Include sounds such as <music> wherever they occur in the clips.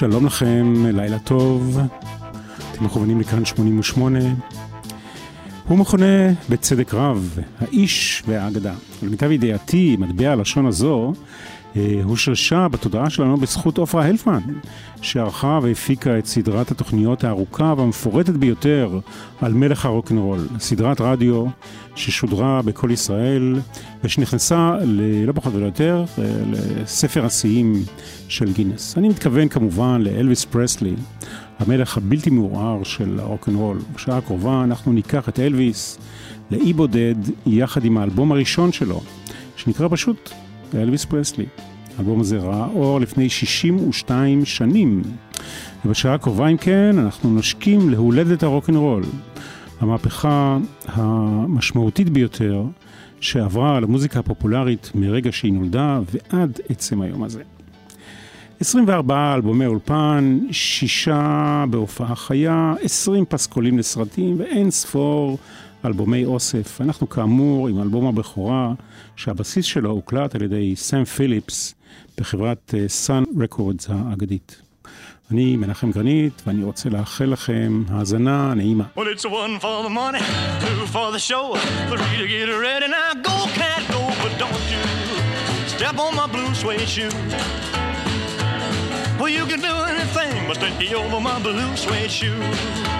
שלום לכם, לילה טוב. אתם מכוונים לכאן 88. הוא מכונה בצדק רב, האיש והאגדה. למיטב ידיעתי, מטבע הלשון הזו הושרשה בתודעה שלנו בזכות עופרה הלפמן, שערכה והפיקה את סדרת התוכניות הארוכה והמפורטת ביותר על מלך הרוקנרול, סדרת רדיו ששודרה בכל ישראל ושנכנסה ללא פחות ולא יותר אה, לספר השיאים של גינס. אני מתכוון כמובן לאלוויס פרסלי, המלך הבלתי מעורער של הרוקנרול. בשעה הקרובה אנחנו ניקח את אלוויס לאי בודד יחד עם האלבום הראשון שלו, שנקרא פשוט אלוויס פרסלי. האלבום הזה ראה אור לפני 62 שנים. ובשעה הקרובה, אם כן, אנחנו נושקים להולדת הרוקנרול. המהפכה המשמעותית ביותר שעברה על המוזיקה הפופולרית מרגע שהיא נולדה ועד עצם היום הזה. 24 אלבומי אולפן, שישה בהופעה חיה, 20 פסקולים לסרטים ואין ספור אלבומי אוסף. אנחנו כאמור עם אלבום הבכורה שהבסיס שלו הוקלט על ידי סם פיליפס בחברת סאן uh, רקורדס האגדית. אני מנחם גרנית, ואני רוצה לאחל לכם האזנה נעימה. Well, you can do anything but stay over my blue suede shoe.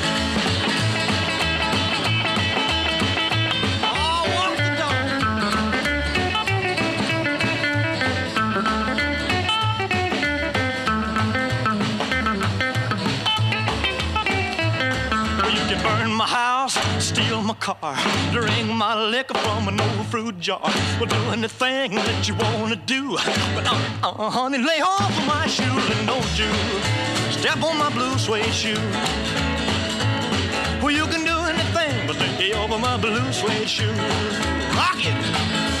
My house, steal my car, drink my liquor from an old fruit jar. Well, do anything that you wanna do, but uh, uh, honey, lay off of my shoes and don't you step on my blue suede shoe. Well, you can do anything but stay over my blue suede shoes. Rock it.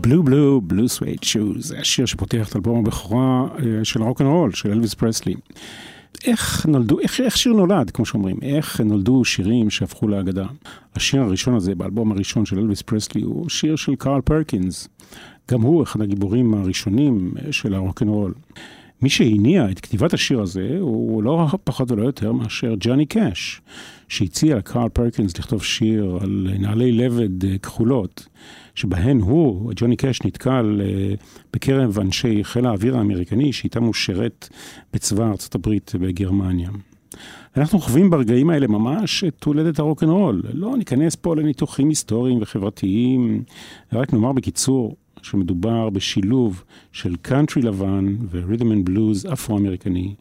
Blue blue blue suede shoes, זה השיר שפותח את אלבום הבכורה אה, של rock and roll, של אלוויס פרסלי. איך נולדו, איך, איך שיר נולד, כמו שאומרים, איך נולדו שירים שהפכו לאגדה. השיר הראשון הזה באלבום הראשון של אלוויס פרסלי הוא שיר של קארל פרקינס. גם הוא אחד הגיבורים הראשונים אה, של ה rock and roll. מי שהניע את כתיבת השיר הזה הוא לא פחות ולא יותר מאשר ג'וני קאש, שהציע לקארל פרקינס לכתוב שיר על נעלי לבד אה, כחולות. שבהן הוא, ג'וני קאש, נתקל אה, בקרב אנשי חיל האוויר האמריקני, שאיתם הוא שירת בצבא ארצות הברית בגרמניה. אנחנו חווים ברגעים האלה ממש את הולדת הרוקנרול. לא ניכנס פה לניתוחים היסטוריים וחברתיים, רק נאמר בקיצור שמדובר בשילוב של קאנטרי לבן ו rhythm and blues אפרו-אמריקני,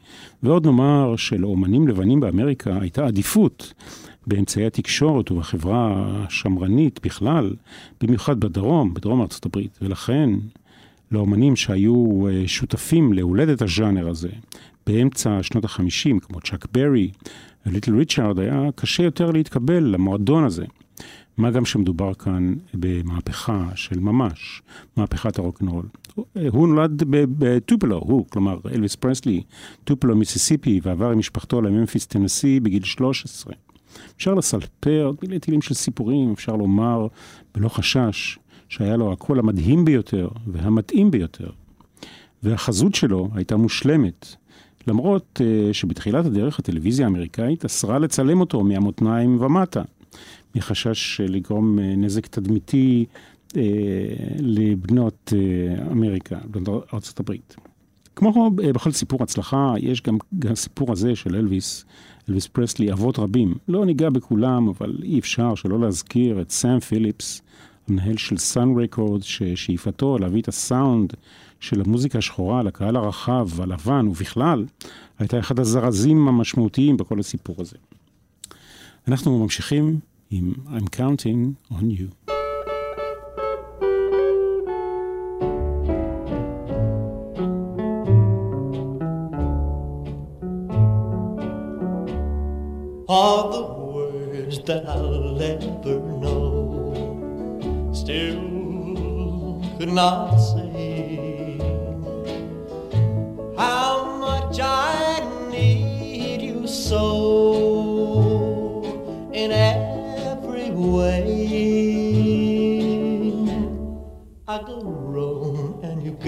ועוד נאמר שלאומנים לבנים באמריקה הייתה עדיפות באמצעי התקשורת ובחברה השמרנית בכלל, במיוחד בדרום, בדרום ארצות הברית, ולכן לאומנים שהיו אה, שותפים להולדת הז'אנר הזה באמצע שנות החמישים, כמו צ'אק ברי וליטל ריצ'ארד, היה קשה יותר להתקבל למועדון הזה. מה גם שמדובר כאן במהפכה של ממש, מהפכת הרוקנרול. הוא נולד בטופלו, הוא, כלומר אלוויס פרסלי, טופלו מיסיסיפי, ועבר עם משפחתו לממפיס טנסי בגיל 13. אפשר לספר מילי טילים של סיפורים, אפשר לומר בלא חשש שהיה לו הקול המדהים ביותר והמתאים ביותר. והחזות שלו הייתה מושלמת, למרות uh, שבתחילת הדרך הטלוויזיה האמריקאית אסרה לצלם אותו מהמותניים ומטה. מחשש לגרום נזק תדמיתי לבנות אמריקה, בנות הברית. כמו בכל סיפור הצלחה, יש גם, גם הסיפור הזה של אלוויס, אלוויס פרסלי, אבות רבים. לא ניגע בכולם, אבל אי אפשר שלא להזכיר את סאם פיליפס, המנהל של Sun Record, ששאיפתו להביא את הסאונד של המוזיקה השחורה לקהל הרחב, הלבן ובכלל, הייתה אחד הזרזים המשמעותיים בכל הסיפור הזה. אנחנו ממשיכים I'm counting on you. All the words that I'll ever know. Still could not say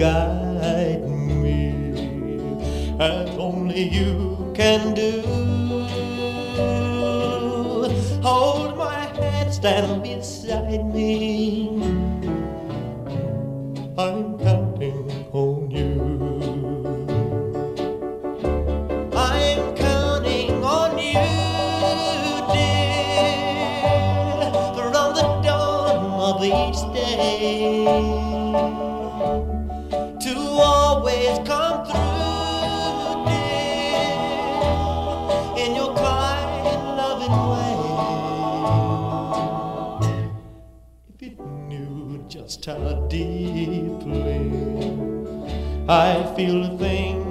guide me as only you can do. Hold my hand, stand beside me. I'm counting on you. I'm counting on you, each day it's come through, in your kind, loving way. If it knew just how deeply I feel a thing.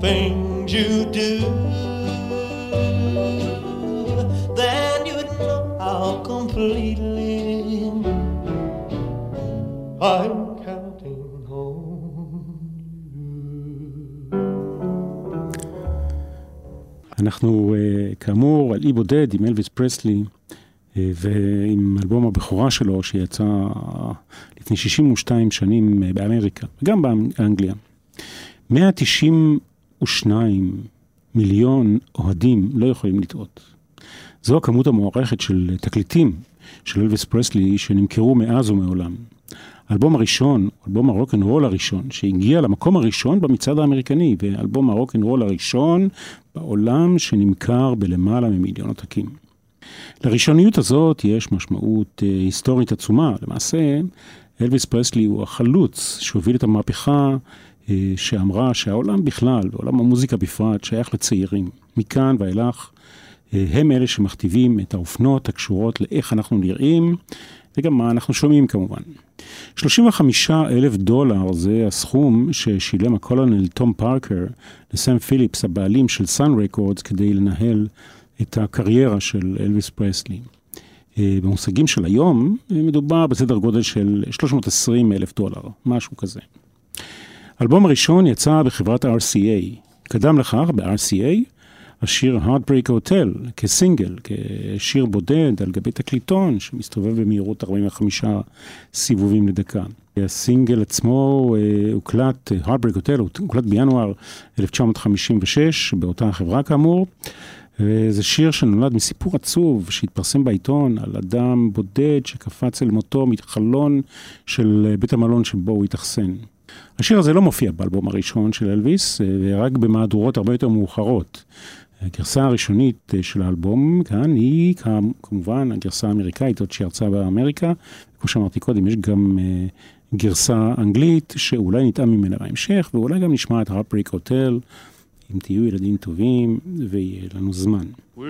Things you do. Then you'd know how completely I'm counting on you. אנחנו כאמור על אי בודד עם אלוויס פרסלי. ועם אלבום הבכורה שלו שיצא לפני 62 שנים באמריקה, וגם באנגליה. 192 מיליון אוהדים לא יכולים לטעות. זו הכמות המוערכת של תקליטים של אלוויס פרסלי שנמכרו מאז ומעולם. האלבום הראשון, אלבום הרוקנרול הראשון, שהגיע למקום הראשון במצעד האמריקני, ואלבום הרוקנרול הראשון בעולם שנמכר בלמעלה ממיליון עותקים. לראשוניות הזאת יש משמעות אה, היסטורית עצומה. למעשה, אלוויס פרסלי הוא החלוץ שהוביל את המהפכה שאמרה שהעולם בכלל, ועולם המוזיקה בפרט, שייך לצעירים. מכאן ואילך אה, הם אלה שמכתיבים את האופנות הקשורות לאיך אנחנו נראים, וגם מה אנחנו שומעים כמובן. 35 אלף דולר זה הסכום ששילם הקולונל תום פארקר לסם פיליפס, הבעלים של סאן רקורדס, כדי לנהל את הקריירה של אלוויס פרסלי. אה, במושגים של היום, אה, מדובר בסדר גודל של 320 אלף דולר, משהו כזה. האלבום הראשון יצא בחברת RCA. קדם לכך, ב-RCA, השיר Heartbreak Hotel כסינגל, כשיר בודד על גבי תקליטון שמסתובב במהירות 45 סיבובים לדקה. הסינגל עצמו אה, הוקלט, Heartbreak Hotel, הוקלט בינואר 1956 באותה חברה כאמור. זה שיר שנולד מסיפור עצוב שהתפרסם בעיתון על אדם בודד שקפץ אל מותו מחלון של בית המלון שבו הוא התאכסן. השיר הזה לא מופיע באלבום הראשון של אלוויס, רק במהדורות הרבה יותר מאוחרות. הגרסה הראשונית של האלבום כאן היא כמובן הגרסה האמריקאית, זאת שירצה באמריקה. כמו שאמרתי קודם, יש גם uh, גרסה אנגלית שאולי נטעם ממנה בהמשך, ואולי גם נשמע את הרפריק הוטל. אם תהיו ילדים טובים ויהיה לנו זמן. Well,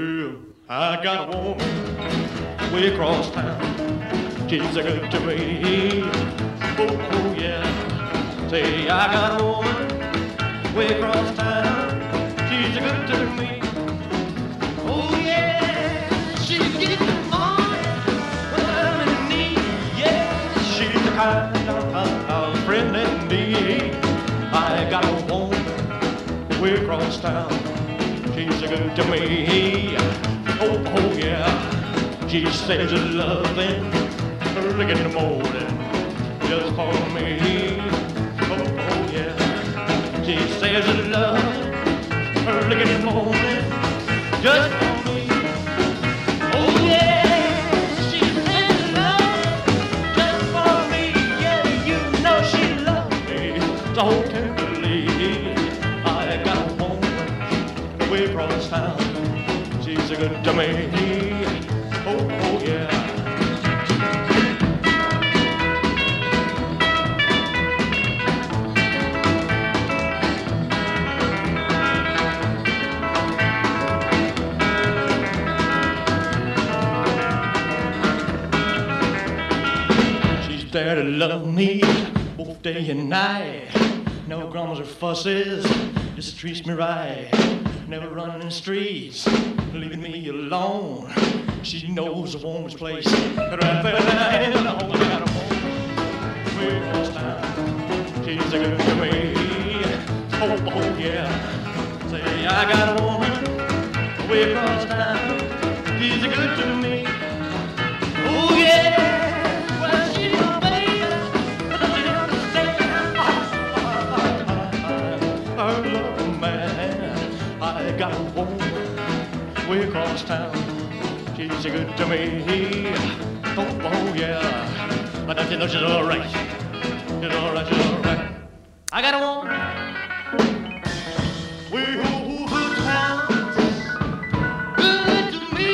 Say, I got a woman way across town. She's a good to me. Oh she's in need. She's kind of, of friend indeed. I got a woman way across town. She's a good to me. Oh, oh yeah. She says it's loving early in the morning just for me. She says loving early in the morning just for me. Oh yeah. She says just for me. Yeah, you know she loves me so tenderly. I got a woman across town. She's a good to me. To love me both day and night. No grumbles or fusses, just treats me right. Never running the streets, leaving me alone. She knows a woman's place. Right there, I know I got a woman way across town. She's a good to me. Oh, oh yeah. Say I got a woman across town. way across town. She's a good to me. Oh, oh yeah. But I know she's all right. She's all right. She's all right. I got a woman. Way over town. Good to me.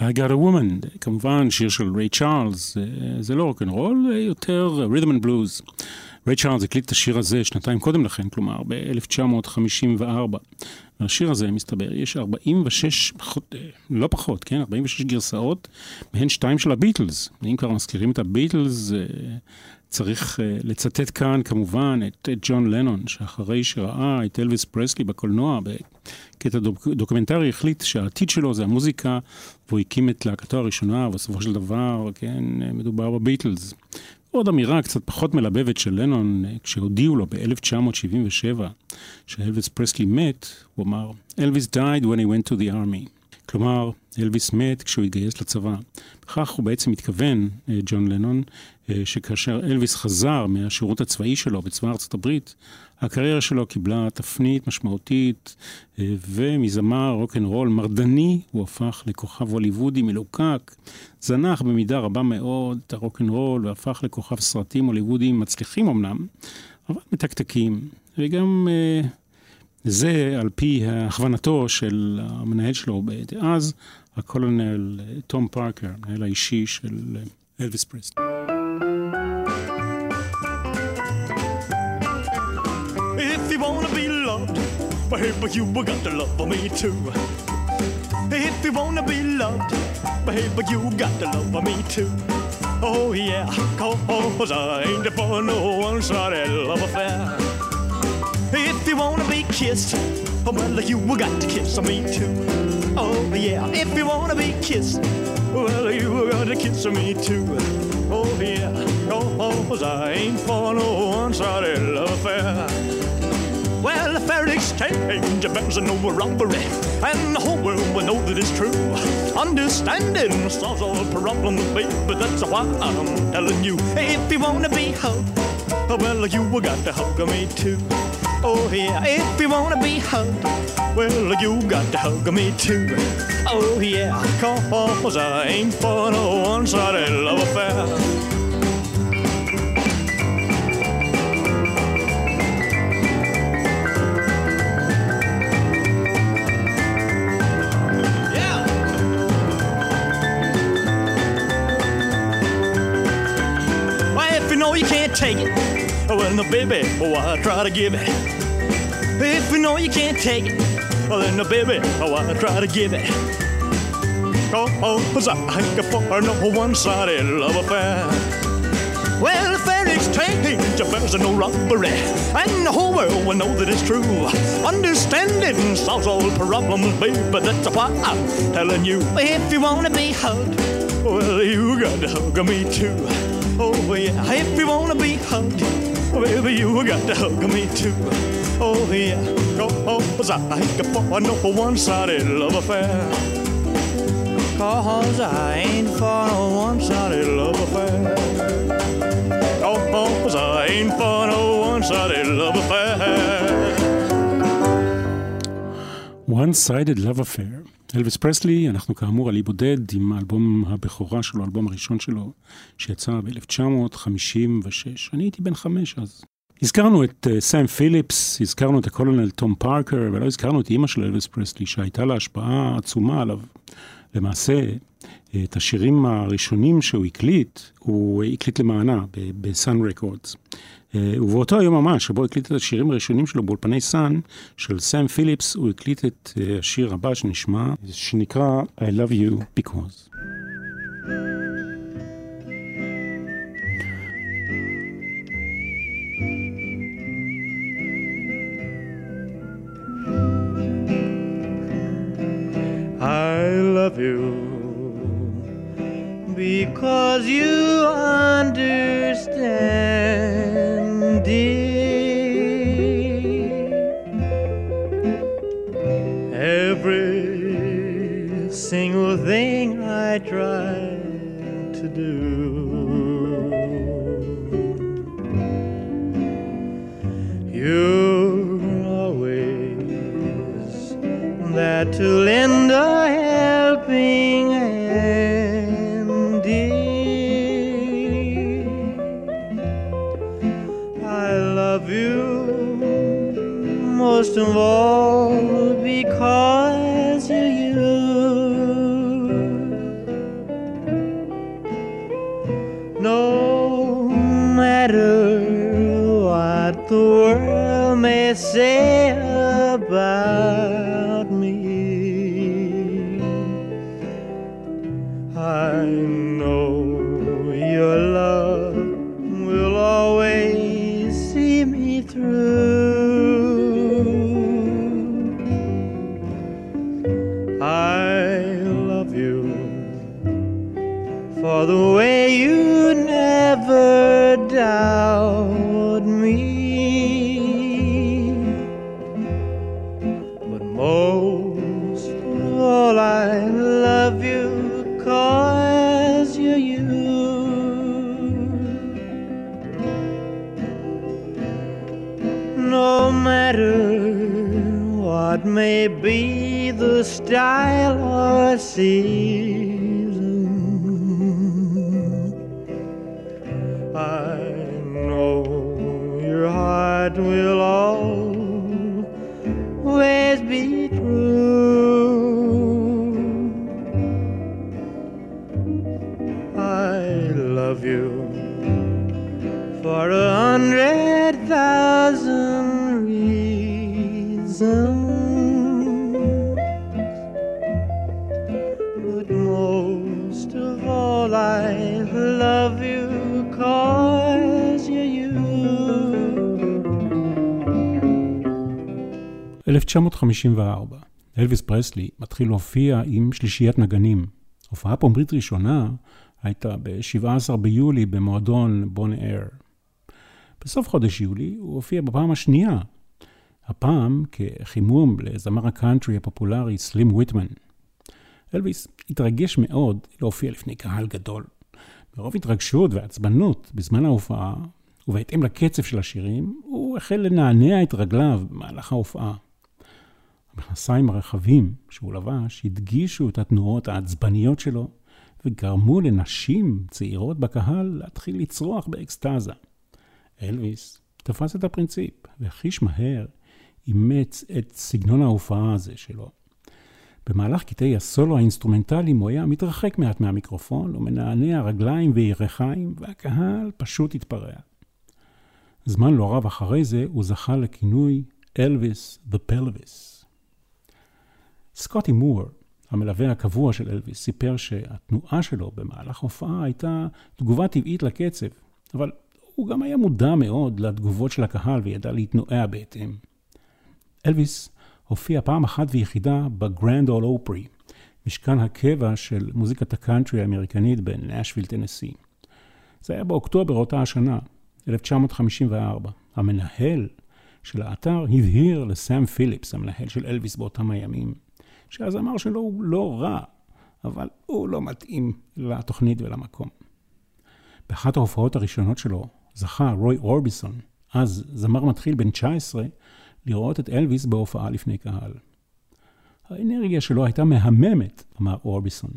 I got a woman, כמובן שיר של ריי צ'ארלס, זה- זה לא רוקנרול, זה יותר רית'ם אנד בלוז. ריי צ'ארלס הקליט את השיר הזה שנתיים קודם לכן, כלומר ב-1954. השיר הזה, מסתבר, יש 46, פחות, אה, לא פחות, כן? 46 גרסאות, מהן שתיים של הביטלס. אם כבר מזכירים את הביטלס, אה, צריך אה, לצטט כאן כמובן את את ג'ון לנון, שאחרי שראה את אלוויס פרסלי בקולנוע, בקטע דוק, דוקומנטרי, החליט שהעתיד שלו זה המוזיקה, והוא הקים את להקתו הראשונה, ובסופו של דבר, כן, מדובר בביטלס. עוד אמירה קצת פחות מלבבת של לנון, כשהודיעו לו ב-1977 שאלוויס פרסלי מת, הוא אמר, אלוויס died when he went to the army. כלומר, אלוויס מת כשהוא התגייס לצבא. בכך הוא בעצם מתכוון, אה, ג'ון לנון, אה, שכאשר אלוויס חזר מהשירות הצבאי שלו בצבא ארצות הברית, הקריירה שלו קיבלה תפנית משמעותית, אה, ומזמר רוקנרול מרדני, הוא הפך לכוכב הוליוודי מלוקק, זנח במידה רבה מאוד את הרוקנרול, והפך לכוכב סרטים הוליוודיים מצליחים אמנם, אבל מתקתקים, וגם... אה, זה על פי הכוונתו של המנהל שלו דאז, הקולונל אה, תום פארקר, המנהל האישי של אה, אלוויס פריסט. Loved, baby, you got to love for me too. If you wanna be loved, but hey, but you got to love for me too. Oh yeah, cause I ain't for no one-sided love affair. If you wanna be kissed, oh, well, you got to kiss me too. Oh yeah, if you wanna be kissed, well, you got to kiss me too. Oh yeah, oh, cause I ain't for no one-sided love affair. Well, a fair exchange bears no robbery, and the whole world will know that it's true. Understanding solves all problems. But that's why I'm telling you, if you wanna be hugged, well, you got to hug me too. Oh yeah, if you wanna be hugged, well, you got to hug me too. Oh yeah, cause I ain't for no one-sided love affair. Take it, well, no, baby, why try to give it? If you know you can't take it, Well, then, uh, baby, I want to try to give it. Oh, oh, Cause I for no one-sided love affair. Well, fair exchange affairs are no robbery, and the whole world will know that it's true. Understanding solves all problems, baby. That's why I'm telling you. If you wanna be hugged, well, you got to hug me too. Oh yeah, if you wanna be hugged, baby, you got to hug me too. Oh yeah, oh, cause I ain't for no one-sided love affair. Cause I ain't for no one-sided love affair. Oh, oh, cause I ain't for no one-sided love affair. One-Sided Love Affair. אלוויס פרסלי, אנחנו כאמור על אי בודד עם האלבום הבכורה שלו, האלבום הראשון שלו, שיצא ב-1956. אני הייתי בן חמש אז. הזכרנו את אה, סאם פיליפס, הזכרנו את הקולונל תום פארקר, ולא הזכרנו את אימא של אלוויס פרסלי, שהייתה לה השפעה עצומה עליו. למעשה, את השירים הראשונים שהוא הקליט, הוא הקליט למענה בסאן רקורדס. ובאותו היום ממש, שבו הקליט את השירים הראשונים שלו באולפני סאן, של סאם פיליפס, הוא הקליט את אה, השיר הבא שנשמע, שנקרא I Love You Because. I love you because you understand, single thing I try to do. You're always there to lend a helping hand, dear. I love you most of all because matter what the world may say see. 1954, אלוויס פרסלי מתחיל להופיע עם שלישיית נגנים. הופעה פומבית ראשונה הייתה ב-17 ביולי במועדון בון אייר. בסוף חודש יולי הוא הופיע בפעם השנייה, הפעם כחימום לזמר הקאנטרי הפופולרי סלים ויטמן. אלוויס התרגש מאוד להופיע לפני קהל גדול. ברוב התרגשות ועצבנות בזמן ההופעה, ובהתאם לקצב של השירים, הוא החל לנענע את רגליו במהלך ההופעה. המכנסיים הרחבים שהוא לבש הדגישו את התנועות העצבניות שלו, וגרמו לנשים צעירות בקהל להתחיל לצרוח באקסטזה. אלוויס תפס את הפרינציפ, וחיש מהר אימץ את סגנון ההופעה הזה שלו. במהלך קטעי הסולו האינסטרומנטליים הוא היה מתרחק מעט מהמיקרופון ומנענע רגליים וירכיים, והקהל פשוט התפרע. זמן לא רב אחרי זה הוא זכה לכינוי אלוויס the pelvis. סקוטי מור, המלווה הקבוע של אלוויס, סיפר שהתנועה שלו במהלך הופעה הייתה תגובה טבעית לקצב, אבל הוא גם היה מודע מאוד לתגובות של הקהל וידע להתנועע בהתאם. אלוויס הופיע פעם אחת ויחידה בגרנד אול אופרי, משכן הקבע של מוזיקת הקאנטרי האמריקנית בנשוויל, טנסי. זה היה באוקטובר אותה השנה, 1954. המנהל של האתר הבהיר לסאם פיליפס, המנהל של אלוויס באותם הימים, שהזמר שלו הוא לא רע, אבל הוא לא מתאים לתוכנית ולמקום. באחת ההופעות הראשונות שלו זכה רוי אורביסון, אז זמר מתחיל בן 19, לראות את אלוויס בהופעה לפני קהל. האנרגיה שלו הייתה מהממת, אמר אורביסון,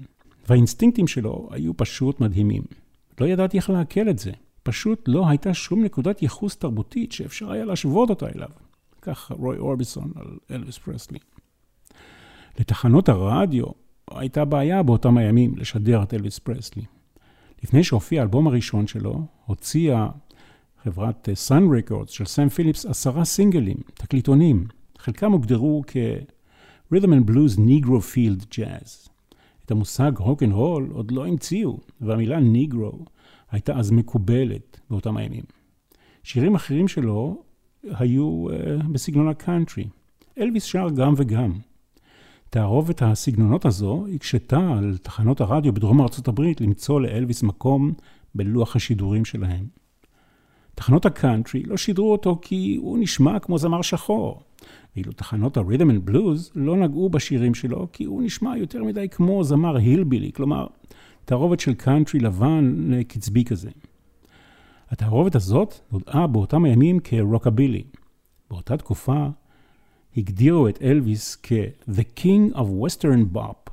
והאינסטינקטים שלו היו פשוט מדהימים. לא ידעתי איך לעכל את זה. פשוט לא הייתה שום נקודת ייחוס תרבותית שאפשר היה להשוות אותה אליו. כך רוי אורביסון על אלוויס פרסלי. לתחנות הרדיו הייתה בעיה באותם הימים לשדר את אלוויס פרסלי. לפני שהופיע האלבום הראשון שלו, הוציאה חברת סאן אה, רקורדס של סאם פיליפס עשרה סינגלים, תקליטונים. חלקם הוגדרו כ- Rhythm and Blues Negro Field Jazz. את המושג רוק אנד רול עוד לא המציאו, והמילה ניגרו הייתה אז מקובלת באותם הימים. שירים אחרים שלו היו אה, בסגנון הקאנטרי. אלוויס שר גם וגם. תערובת הסגנונות הזו הקשתה על תחנות הרדיו בדרום ארצות הברית למצוא לאלוויס מקום בלוח השידורים שלהם. תחנות הקאנטרי לא שידרו אותו כי הוא נשמע כמו זמר שחור, ואילו תחנות ה-Rhythm and Blues לא נגעו בשירים שלו כי הוא נשמע יותר מדי כמו זמר הילבילי, כלומר, תערובת של קאנטרי לבן קצבי כזה. התערובת הזאת נודעה באותם הימים כרוקבילי. באותה תקופה הגדירו את אלוויס כ-The King of Western Bop,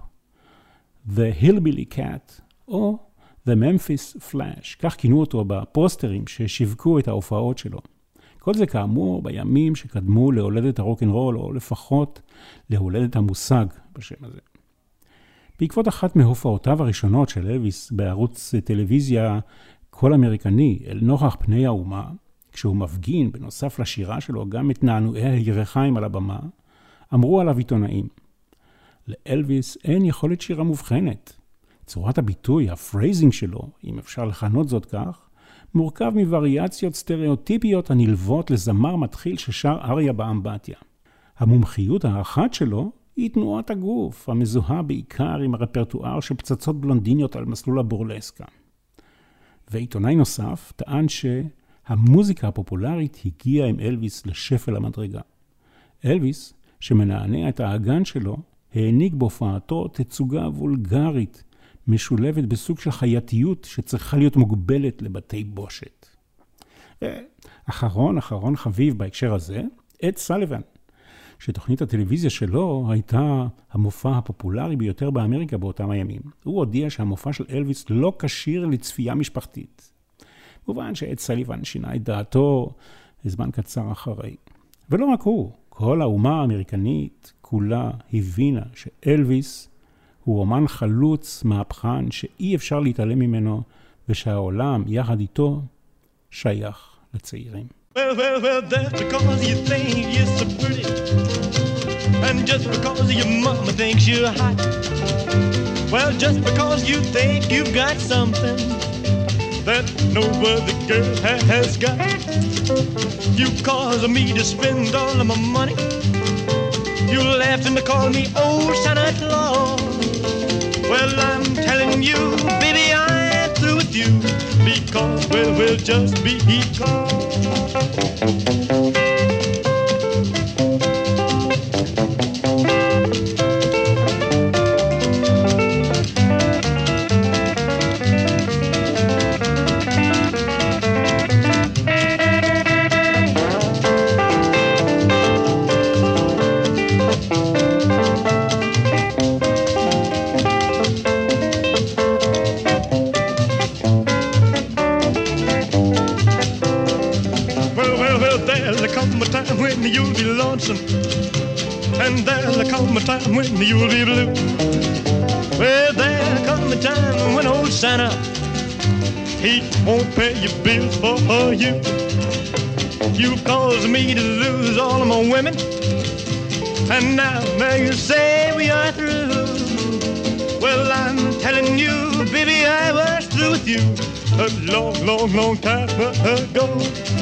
The Hillbilly Cat, או The Memphis Flash, כך כינו אותו בפוסטרים ששיווקו את ההופעות שלו. כל זה כאמור בימים שקדמו להולדת הרוקנרול, או לפחות להולדת המושג בשם הזה. בעקבות אחת מהופעותיו הראשונות של אלוויס בערוץ טלוויזיה כלל אמריקני אל נוכח פני האומה, כשהוא מפגין, בנוסף לשירה שלו, גם את נענועי הירכיים על הבמה, אמרו עליו עיתונאים. לאלוויס אין יכולת שירה מובחנת. צורת הביטוי, ה phrasing שלו, אם אפשר לכנות זאת כך, מורכב מווריאציות סטריאוטיפיות הנלוות לזמר מתחיל ששר אריה באמבטיה. המומחיות האחת שלו היא תנועת הגוף, המזוהה בעיקר עם הרפרטואר של פצצות בלונדיניות על מסלול הבורלסקה. ועיתונאי נוסף טען שהמוזיקה הפופולרית הגיעה עם אלוויס לשפל המדרגה. אלוויס, שמנענע את האגן שלו, העניק בהופעתו תצוגה וולגרית, משולבת בסוג של חייתיות שצריכה להיות מוגבלת לבתי בושת. אחרון, אחרון חביב בהקשר הזה, אד סליבן, שתוכנית הטלוויזיה שלו הייתה המופע הפופולרי ביותר באמריקה באותם הימים. הוא הודיע שהמופע של אלוויס לא כשיר לצפייה משפחתית. כמובן שאד סליבן שינה את דעתו זמן קצר אחרי. ולא רק הוא, כל האומה האמריקנית כולה הבינה שאלוויס הוא אומן חלוץ, מהפכן, שאי אפשר להתעלם ממנו, ושהעולם, יחד איתו, שייך לצעירים. Well, well, well, that's because you think you're so pretty. And just because your mama thinks you're hot. Well, just because you think you've got something that no other girl ha- has got. You cause me to spend all of my money. You laughed and called me old Santa Claus. Well, I'm telling you, baby, I'm through with you because well, we'll just be Well, lonesome. And there'll come a time when you'll be blue. Well, there'll come a time when old Santa, he won't pay your bills for you. You caused me to lose all of my women. And now, now you say we are through. Well, I'm telling you, baby, I was through with you a long, long, long time ago.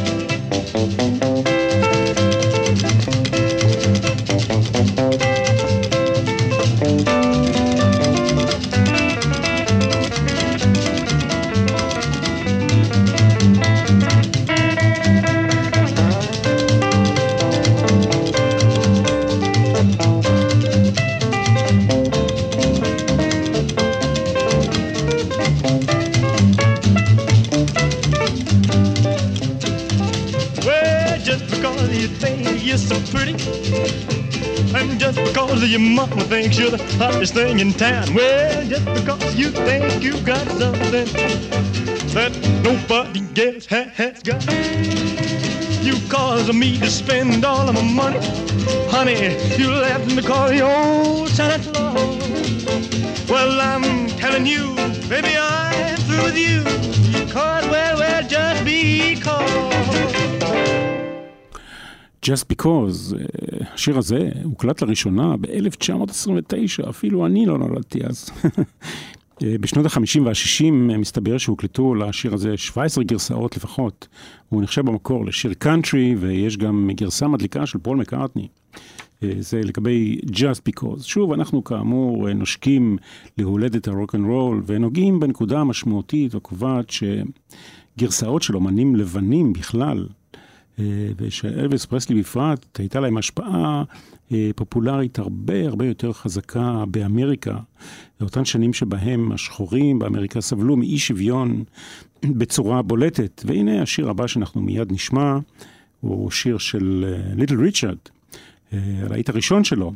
Thing in town. Well, just because you think you got something that nobody else ha- has got. You cause me to spend all of my money. Honey, you left me call your old Santa Claus. Well, I'm telling you, baby, I'm through with you. Cause, well, well, just because. Just Because, השיר הזה הוקלט לראשונה ב-1929, אפילו אני לא נולדתי אז. <laughs> אה, בשנות ה-50 וה-60 מסתבר שהוקלטו לשיר הזה 17 גרסאות לפחות. הוא נחשב במקור לשיר קאנטרי, ויש גם גרסה מדליקה של פול מקארטני. אה, זה לגבי Just Because. שוב, אנחנו כאמור אה, נושקים להולדת הרוק אנד רול, ונוגעים בנקודה המשמעותית הקובעת שגרסאות של אומנים לבנים בכלל, אה, ושאלוויס פרסלי בפרט, הייתה להם השפעה אה, פופולרית הרבה הרבה יותר חזקה באמריקה, באותן שנים שבהם השחורים באמריקה סבלו מאי שוויון בצורה בולטת. והנה השיר הבא שאנחנו מיד נשמע, הוא שיר של ליטל ריצ'רד, הלהיט הראשון שלו.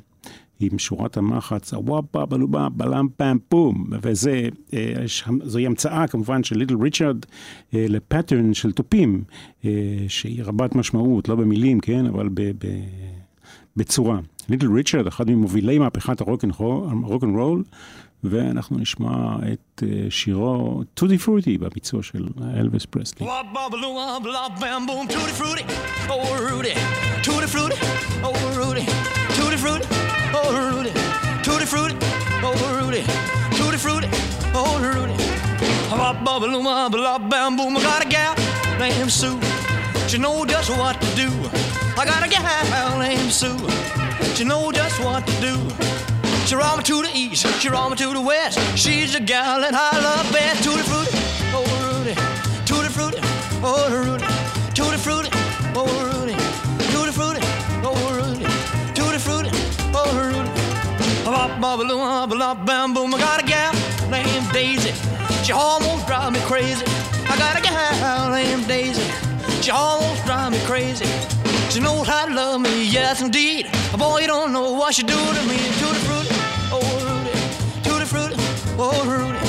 עם שורת המחץ, הוואפה בלובה בלם פעם פום, וזה, אה, המצאה כמובן של ליטל ריצ'רד אה, ל pattern של תופים, אה, שהיא רבת משמעות, לא במילים, כן, אבל ב, ב, בצורה. ליטל ריצ'רד, אחד ממובילי מהפכת הרוקנרול, ואנחנו נשמע את שירו Tutti Frutti בביצוע של אלוויס פרסלי. Wah, ba, oh rutti, tutti frutti, oh Rudy, tutti frutti, oh Rudy, tutti frutti, oh Rudy, tutti frutti, oh Rudy. Wah, ba, ba, loo, wah, blah, bam, boom, I got a gal named Sue, she know just what to do. I got a gal named Sue, she know just what to do. She roll me to the east, she roll me to the west. She's a gal that I love best. Tutti frutti, oh Rudy, tutti frutti, oh Rudy, tutti frutti, oh Rudy, Bop, bop, bop, bop, boom. I got a gal named Daisy. She almost drive me crazy. I got a gal named Daisy. She almost drive me crazy. She knows how to love me, yes indeed. Boy, you don't know what she do to me. Tutti frutti, oh Rudy, tutti frutti, oh Rudy,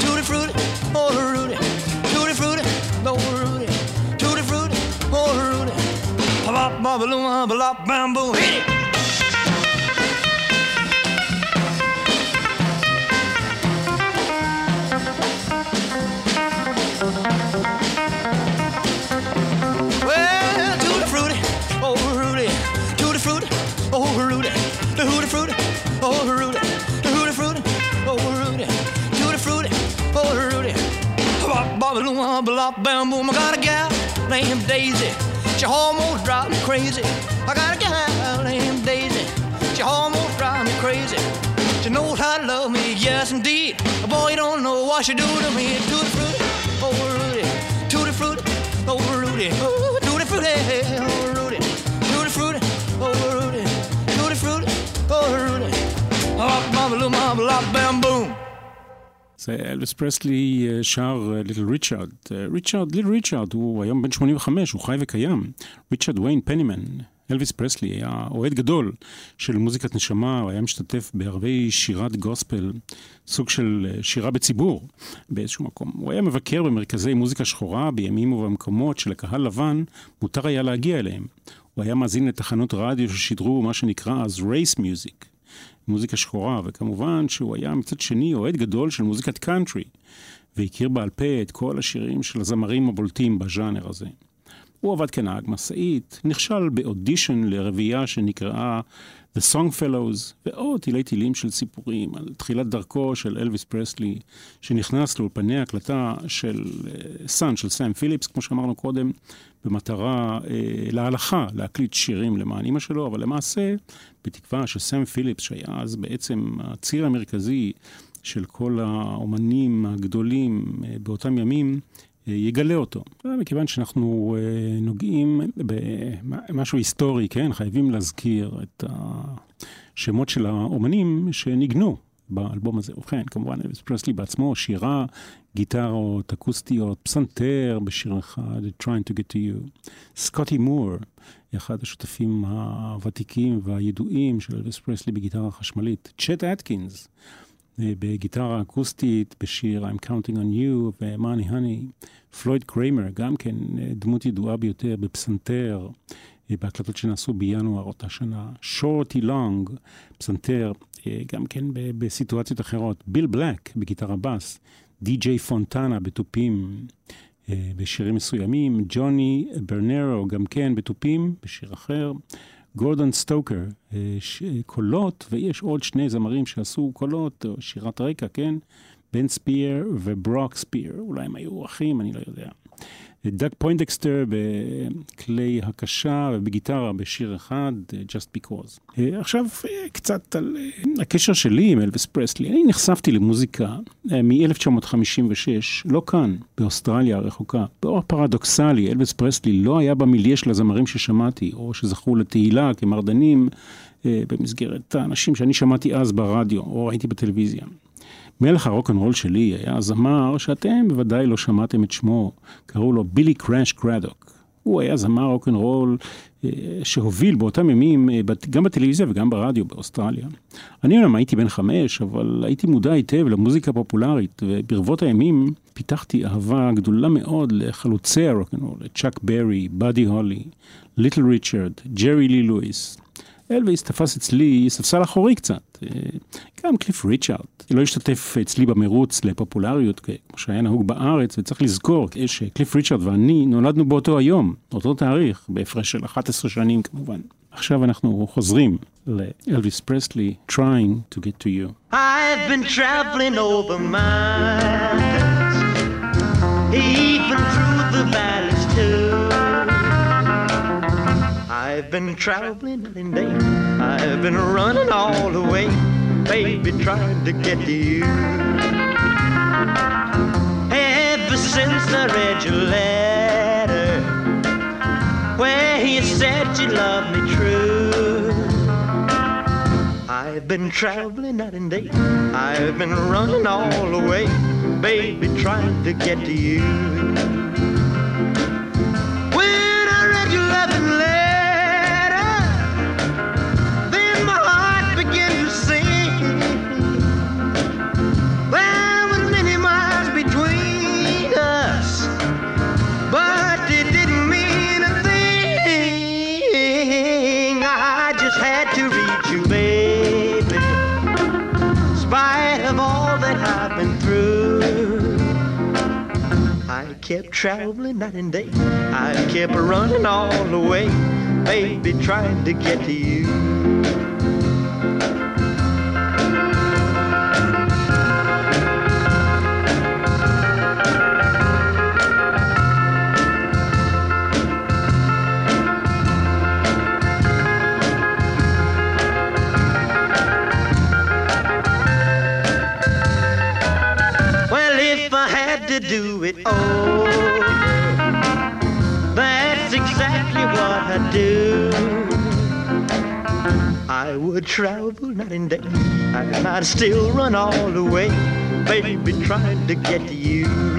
tutti frutti, oh Rudy, tutti frutti, oh Rudy, tutti frutti, oh Rudy. Bop, bop, baloo, bop, bam, boom. Hit it. Bop, bop, bam, boom. I got a gal named Daisy. She almost drives me crazy. I got a gal named Daisy. She almost drives me crazy. She knows how to love me, yes indeed. Boy, you don't know what she do to me. Tutti frutti, oh Rudy, tutti frutti, oh Rudy, oh tutti frutti, oh Rudy, tutti frutti, oh Rudy, tutti frutti, oh Rudy. Mama, little mama, lop, bam, boom. זה אלוויס פרסלי שר ליטל ריצ'רד. ריצ'רד, ליטל ריצ'רד, הוא היום בן 85, הוא חי וקיים. ריצ'רד ויין פנימן. אלוויס פרסלי היה אוהד גדול של מוזיקת נשמה, הוא היה משתתף בערבי שירת גוספל, סוג של אה, שירה בציבור באיזשהו מקום. הוא היה מבקר במרכזי מוזיקה שחורה בימים ובמקומות שלקהל לבן מותר היה להגיע אליהם. הוא היה מאזין לתחנות רדיו ששידרו מה שנקרא אז race music. מוזיקה שחורה, וכמובן שהוא היה מצד שני אוהד גדול של מוזיקת קאנטרי, והכיר בעל פה את כל השירים של הזמרים הבולטים בז'אנר הזה. הוא עבד כנהג משאית, נכשל באודישן לרביעייה שנקראה The Song Fellows, ועוד תילי תילים של סיפורים על תחילת דרכו של אלוויס פרסלי, שנכנס לאולפני הקלטה של אה, סאן, של סאם פיליפס, כמו שאמרנו קודם, במטרה אה, להלכה להקליט שירים למען אימא שלו, אבל למעשה, בתקווה שסאם פיליפס, שהיה אז בעצם הציר המרכזי של כל האומנים הגדולים אה, באותם ימים, יגלה אותו. מכיוון שאנחנו אה, נוגעים במשהו היסטורי, כן? חייבים להזכיר את השמות של האומנים שניגנו באלבום הזה. ובכן, כמובן, אלוויס פרסלי בעצמו, שירה, גיטרות אקוסטיות, פסנתר בשיר אחד, Trying to get to you. סקוטי מור, אחד השותפים הוותיקים והידועים של אלוויס פרסלי בגיטרה חשמלית. צ'ט אטקינס. אה, בגיטרה אקוסטית, בשיר I'm Counting on You ו-Money Honey, פלויד קריימר, גם כן אה, דמות ידועה ביותר בפסנתר, אה, בהקלטות שנעשו בינואר אותה שנה, שורטי לונג, פסנתר, גם כן בסיטואציות אחרות, ביל בלק בגיטרה בס, די.ג'יי פונטנה בתופים בשירים מסוימים, ג'וני ברנרו גם כן בתופים בשיר אחר. גורדון סטוקר, אה, קולות, ויש עוד שני זמרים שעשו קולות, שירת רקע, כן? בן ספיר וברוק ספיר, אולי הם היו אחים, אני לא יודע. דאג פוינדקסטר בכלי הקשה ובגיטרה בשיר אחד, Just Because. אה, עכשיו אה, קצת על אה, הקשר שלי עם אלוויס פרסלי. אני נחשפתי למוזיקה מ-1956, לא כאן, באוסטרליה הרחוקה. באורח פרדוקסלי, אלוויס פרסלי לא היה במיליה של הזמרים ששמעתי, או שזכו לתהילה כמרדנים במסגרת האנשים שאני שמעתי אז ברדיו, או ראיתי בטלוויזיה. מלך הרוקנרול שלי היה זמר שאתם בוודאי לא שמעתם את שמו, קראו לו בילי קראש קרדוק. הוא היה זמר רוקנרול אה, שהוביל באותם ימים, אה, גם בטלוויזיה וגם ברדיו באוסטרליה. אני אומנם הייתי בן חמש, אבל הייתי מודע היטב למוזיקה פופולרית, וברבות הימים פיתחתי אהבה גדולה מאוד לחלוצי הרוקנרול, צ'אק ברי, באדי הולי, ליטל ריצ'רד, ג'רי לי לואיס. אלוויס תפס אצלי ספסל אחורי קצת. אה, גם קליף ריצ'ארד לא השתתף אצלי במרוץ לפופולריות כמו שהיה נהוג בארץ, וצריך לזכור שקליף ריצ'ארד ואני נולדנו באותו היום, אותו תאריך, בהפרש של 11 שנים כמובן. עכשיו אנחנו חוזרים לאלוויס פרסלי, trying to get to you. I've been traveling over miles, even through the valleys too. I've been traveling and day. I've been running all the way, baby, trying to get to you. Ever since I read your letter, where you said you loved me true. I've been traveling night and day. I've been running all the way, baby, trying to get to you. Kept traveling night and day. I kept running all the way, baby, trying to get to you. Would travel night and day, and I'd still run all the way, baby, trying to get to you.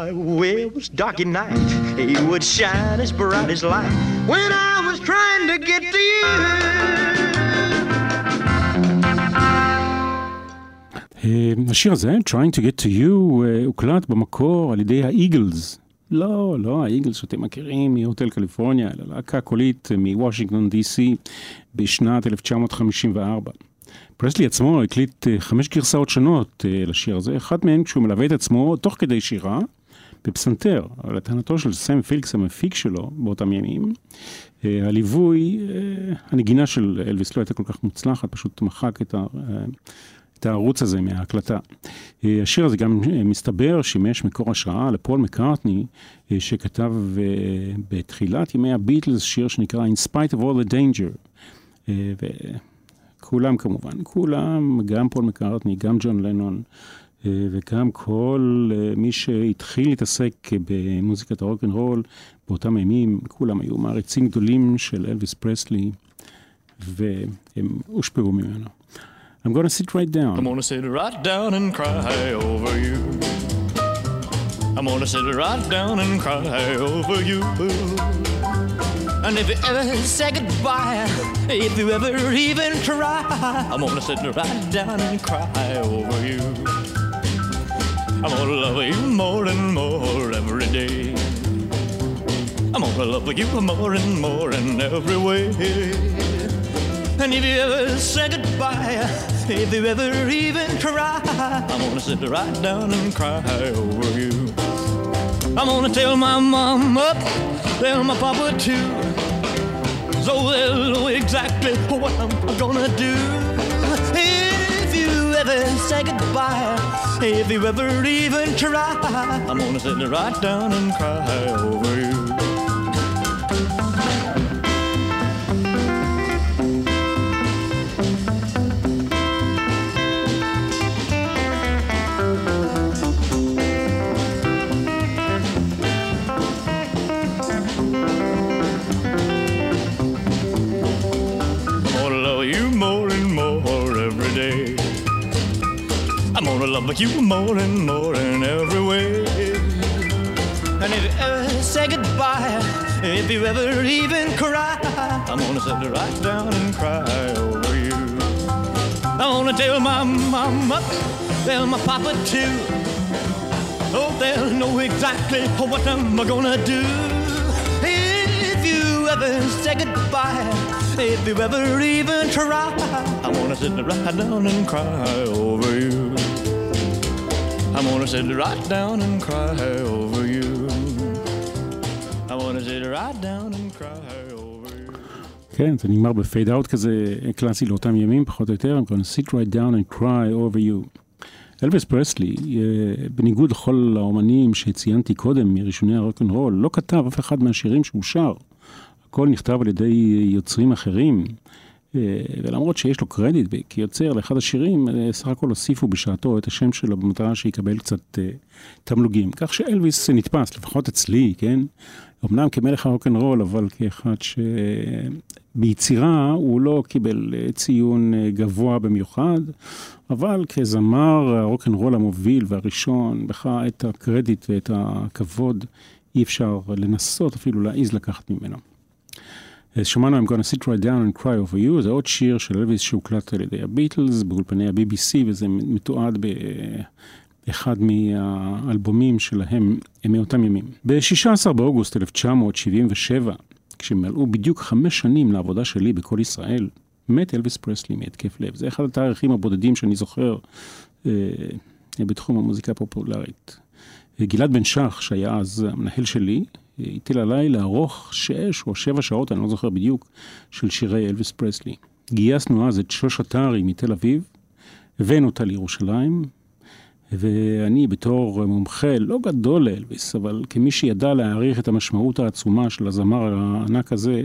My way was dark at night, he would shine as bright as light. When I was trying to get to you. אה, השיר הזה, Trying to get to you, אה, הוקלט במקור על ידי האיגלס. לא, לא האיגלס שאתם מכירים מהוטל קליפורניה, אלא להקה קולית מוושינגטון די.סי בשנת 1954. פרסלי עצמו הקליט אה, חמש גרסאות שונות לשיר הזה, אחת מהן כשהוא מלווה את עצמו תוך כדי שירה, בפסנתר, לטענתו של סם פילקס המפיק שלו באותם ימים. אה, הליווי, אה, הנגינה של אלוויס לא הייתה כל כך מוצלחת, פשוט מחק את ה... אה, את הערוץ הזה מההקלטה. השיר הזה גם מסתבר שימש מקור השראה לפול מקארטני, שכתב בתחילת ימי הביטלס שיר שנקרא In Spite of All the Danger. וכולם כמובן, כולם, גם פול מקארטני, גם ג'ון לנון, וגם כל אה, מי שהתחיל להתעסק במוזיקת הרוק אנד רול באותם ימים, כולם היו מעריצים גדולים של אלוויס פרסלי, והם הושפעו ממנו. I'm gonna sit right down. I'm gonna sit right down and cry over you. I'm gonna sit right down and cry over you. And if you ever say goodbye, if you ever even try, I'm gonna sit right down and cry over you. I'm gonna love you more and more every day. I'm gonna love you more and more in every way. And if you ever say goodbye, if you ever even cry, I'm gonna sit right down and cry over you. I'm gonna tell my mom up, tell my papa too, so they'll know exactly what I'm gonna do. Ever say goodbye, if you ever even try, I'm gonna sit right down and cry over you. I'm gonna you more and more in every way. And if you ever say goodbye, if you ever even cry, I'm gonna sit right down and cry over you. I'm gonna tell my mama, tell my papa too. Oh, they'll know exactly what I'm gonna do. If you ever say goodbye, if you ever even try, I'm gonna sit right down and cry. I'm gonna sit right down and cry over you. I'm gonna sit right down and cry over you. כן, זה נגמר ב fade out כזה קלאסי לאותם ימים, פחות או יותר, I'm gonna sit right down and cry over you. אלוויס פרסלי, אה, בניגוד לכל האומנים שציינתי קודם מראשוני הרוק אנד רול, לא כתב אף אחד מהשירים שהוא שר. הכל נכתב על ידי יוצרים אחרים, אה, ולמרות שיש לו קרדיט כיוצר לאחד השירים, אה, סך הכל הוסיפו בשעתו את השם שלו במטרה שיקבל קצת אה, תמלוגים. כך שאלוויס נתפס, לפחות אצלי, כן? אמנם כמלך הרוקנרול, אבל כאחד שביצירה הוא לא קיבל אה, ציון אה, גבוה במיוחד, אבל כזמר הרוקנרול המוביל והראשון, בך את הקרדיט ואת הכבוד אי אפשר לנסות אפילו להעיז לקחת ממנו. שמענו I'm gonna sit right down and cry over you, זה עוד שיר של אלוויס שהוקלט על ידי הביטלס באולפני ה-BBC וזה מתועד באחד מהאלבומים שלהם מאותם ימים. ב-16 באוגוסט 1977, כשמלאו בדיוק חמש שנים לעבודה שלי בכל ישראל, מת אלוויס פרסלי מהתקף לב. זה אחד התאריכים הבודדים שאני זוכר אה, בתחום המוזיקה הפופולרית. גלעד בן שח, שהיה אז המנהל שלי, הטיל עליי לערוך שש או שבע שעות, אני לא זוכר בדיוק, של שירי אלוויס פרסלי. גייסנו אז את שוש אתרי מתל אביב, הבאנו אותה לירושלים, ואני בתור מומחה לא גדול לאלוויס, אבל כמי שידע להעריך את המשמעות העצומה של הזמר הענק הזה,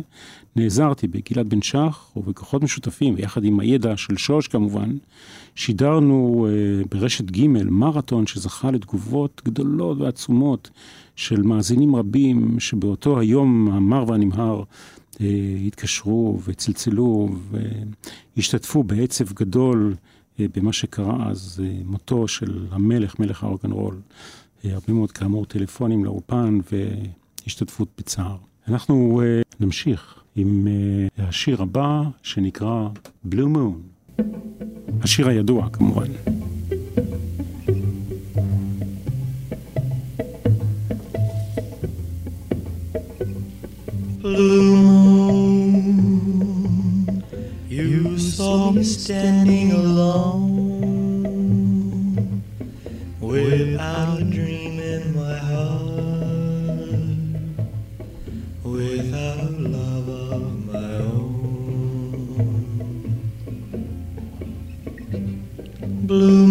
נעזרתי בגלעד בן שח ובכוחות משותפים, ויחד עם הידע של שוש כמובן, שידרנו uh, ברשת ג' מרתון שזכה לתגובות גדולות ועצומות של מאזינים רבים שבאותו היום המר והנמהר uh, התקשרו וצלצלו והשתתפו בעצב גדול uh, במה שקרה אז uh, מותו של המלך, מלך הרוקנרול, uh, אה, הרבה מאוד כאמור טלפונים לאולפן והשתתפות בצער. אנחנו אה, נמשיך עם אה, השיר הבא שנקרא Blue Moon. השיר הידוע כמובן. Blue moon, you saw me standing alone without a dream in my heart, without a love of my own. Blue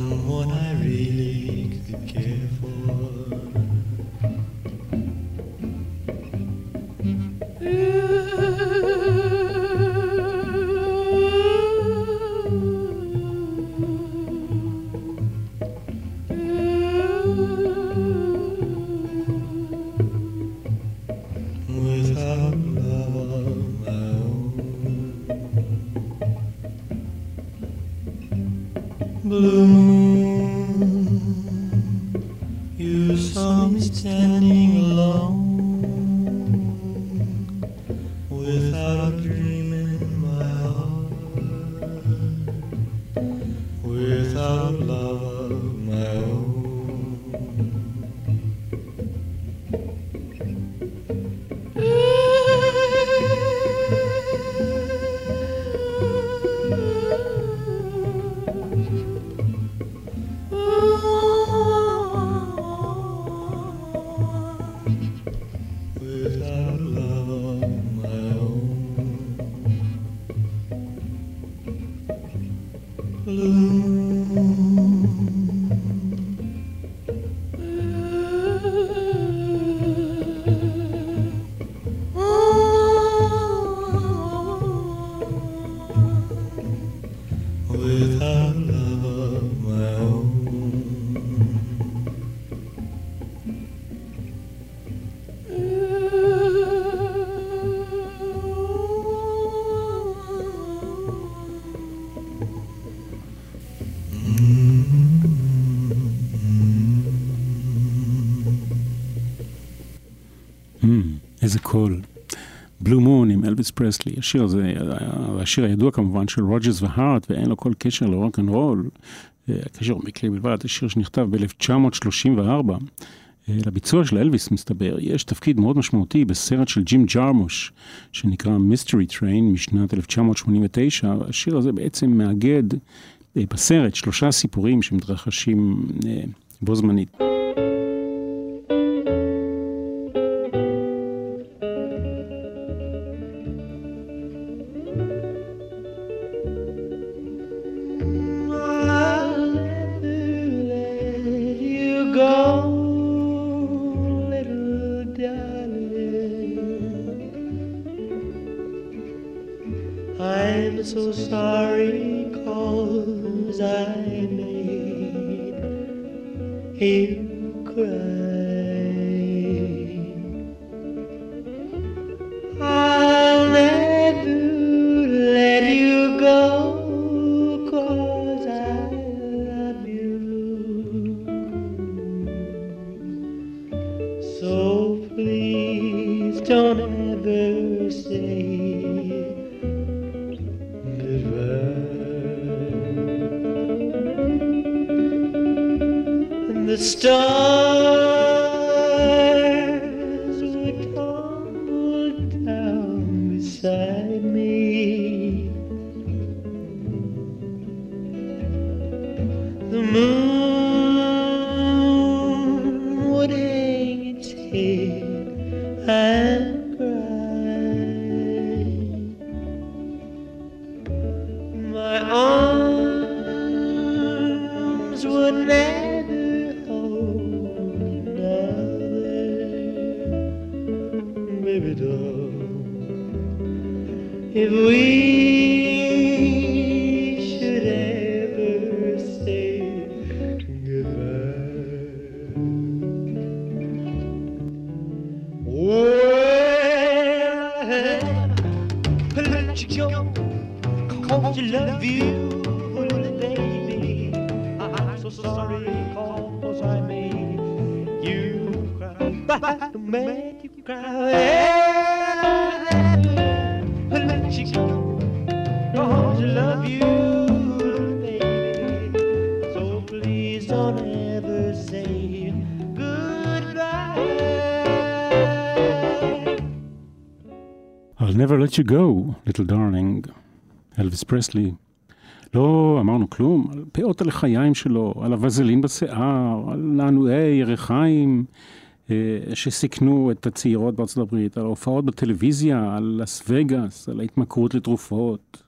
wasn't what I really could care. קול. Blue Moon עם אלוויס פרסלי, השיר הזה, השיר הידוע כמובן של רוג'רס והארט, ואין לו כל קשר לרוק אנד רול, אה, הקשר הוא מקרי בלבד, השיר שנכתב ב-1934. לביצוע של אלוויס מסתבר, יש תפקיד מאוד משמעותי בסרט של ג'ים ג'רמוש, שנקרא Mystery Train משנת 1989, השיר הזה בעצם מאגד אה, בסרט שלושה סיפורים שמתרחשים אה, בו זמנית. and let you go, little darling, אלוויס פרסלי. לא אמרנו כלום על פאות הלחיים שלו, על הווזלין בשיער, על נענועי ירכיים אה, שסיכנו את הצעירות בארצות הברית, על ההופעות בטלוויזיה, על לס וגאס, על ההתמכרות לתרופות,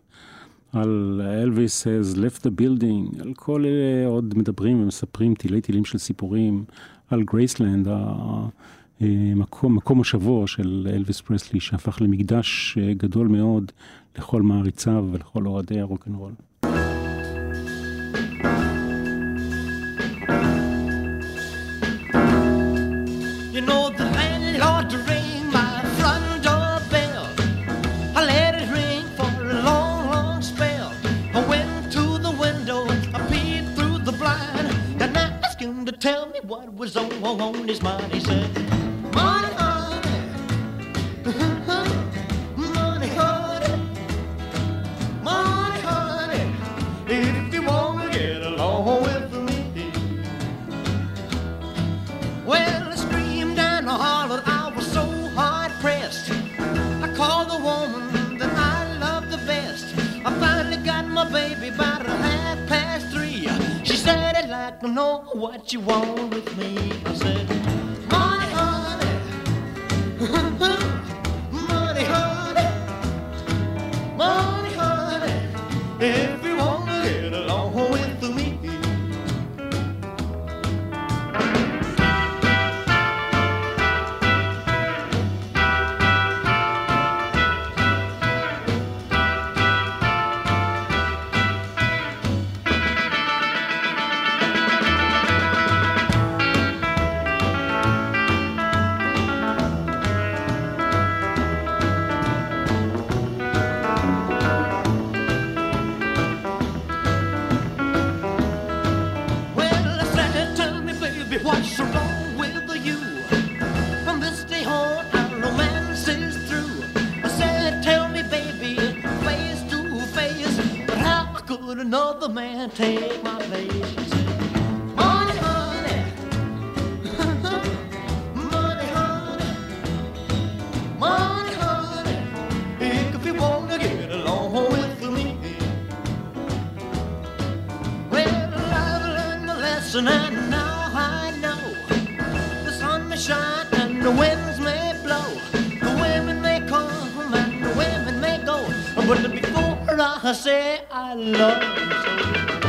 על אלוויס has left the building, על כל אלה עוד מדברים ומספרים תילי תילים של סיפורים, על גרייסלנד, המקום, מקום מושבו של אלוויס פרסלי, שהפך למקדש אה, גדול מאוד לכל מעריציו ולכל אוהדי הרוקנרול. Tell me what was on his mind. He said, lesson and now I know the sun may shine and the winds may blow. The women may come and the women may go. But before I say I love you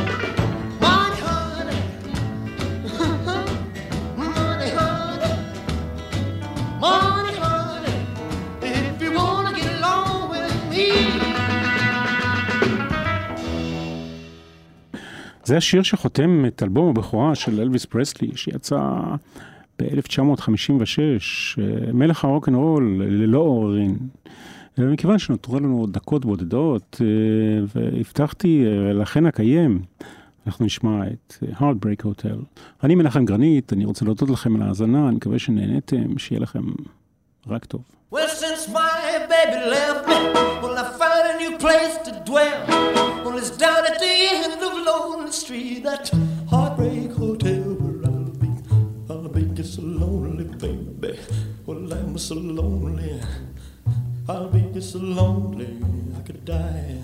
זה השיר שחותם את אלבום הבכורה של אלוויס פרסלי, שיצא ב-1956, מלך הרוקנרול, ללא עוררין. ומכיוון שנותרו לנו דקות בודדות, אה, והבטחתי אה, לכן אקיים, אנחנו נשמע את אה, Heartbreak Hotel. אני מנחם גרנית, אני רוצה להודות לכם על ההאזנה, אני מקווה שנהניתם, שיהיה לכם רק טוב. Well, since my baby left me, well, I found a new place to dwell. Well, it's down at the end of Lonely Street, that heartbreak hotel where I'll be. I'll be just so lonely, baby. Well, I'm so lonely. I'll be just so lonely, I could die.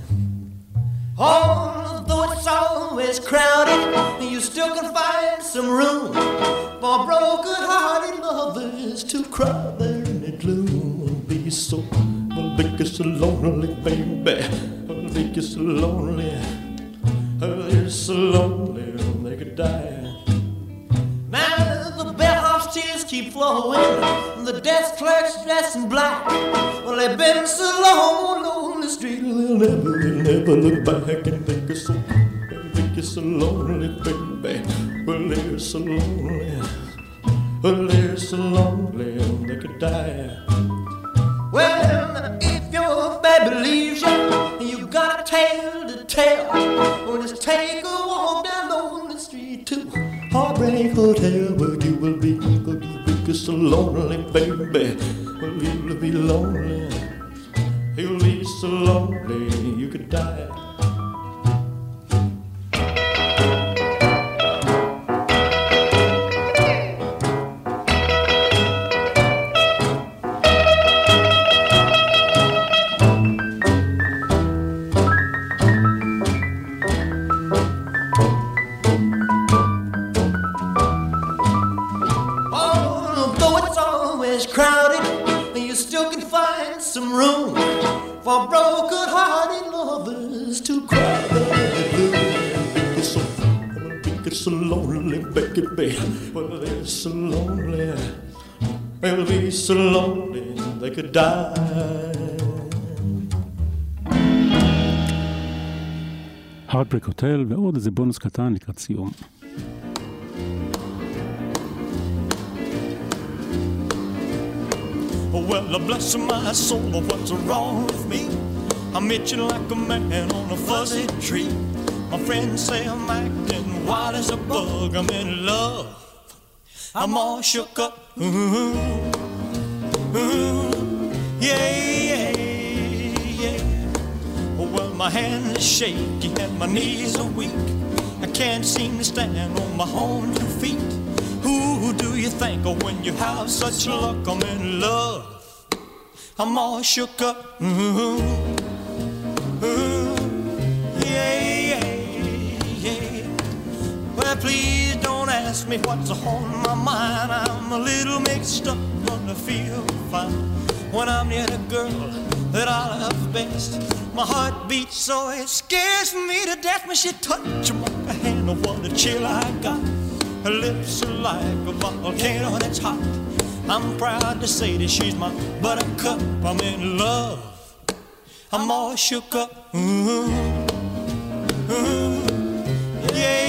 Although it's always crowded, you still can find some room for broken-hearted lovers to cry I'll so, I'll be just so lonely, baby. I'll be just so lonely. I'll be so lonely, they could die. Now the bellhop's tears keep flowing, the desk clerk's dressed in black. Well, they've been so long on the street, they'll never, they'll never look back and think it's so, think it's so lonely, baby. Well, they're so lonely, well, they're so lonely, they could die. Well, if your baby leaves you, you got a tale Hotel. Or just take a walk down lonely street to Heartbreak Hotel, where you will be, where you will be so lonely, baby. Well, you'll be lonely. You'll be so lonely you could die. be so lonely they could die. הארטברק הוטל ועוד איזה בונוס קטן לקראת סיום. Well, bless my soul, what's wrong with me? I'm itching like a man on a fuzzy tree. My friends say I'm acting wild as a bug. I'm in love. I'm all shook up. Ooh, ooh, yeah, yeah, yeah. Well, my hands are shaky and my knees are weak. I can't seem to stand on my own two feet. Who do you think of when you have such luck? I'm in love. I'm all shook up. Ooh, ooh, yeah, yeah, yeah. Well, please don't ask me what's on my mind. I'm a little mixed up, I feel fine when I'm near the girl that I love best. My heart beats so it scares me to death when she touches my hand. Oh, what a chill I got. Her lips are like a volcano that's hot. I'm proud to say that she's my buttercup. I'm in love. I'm all shook up. Ooh, ooh, yeah.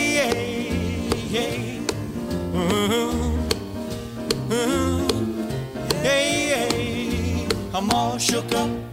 yeah. Yeah, yeah. I'm all shook up.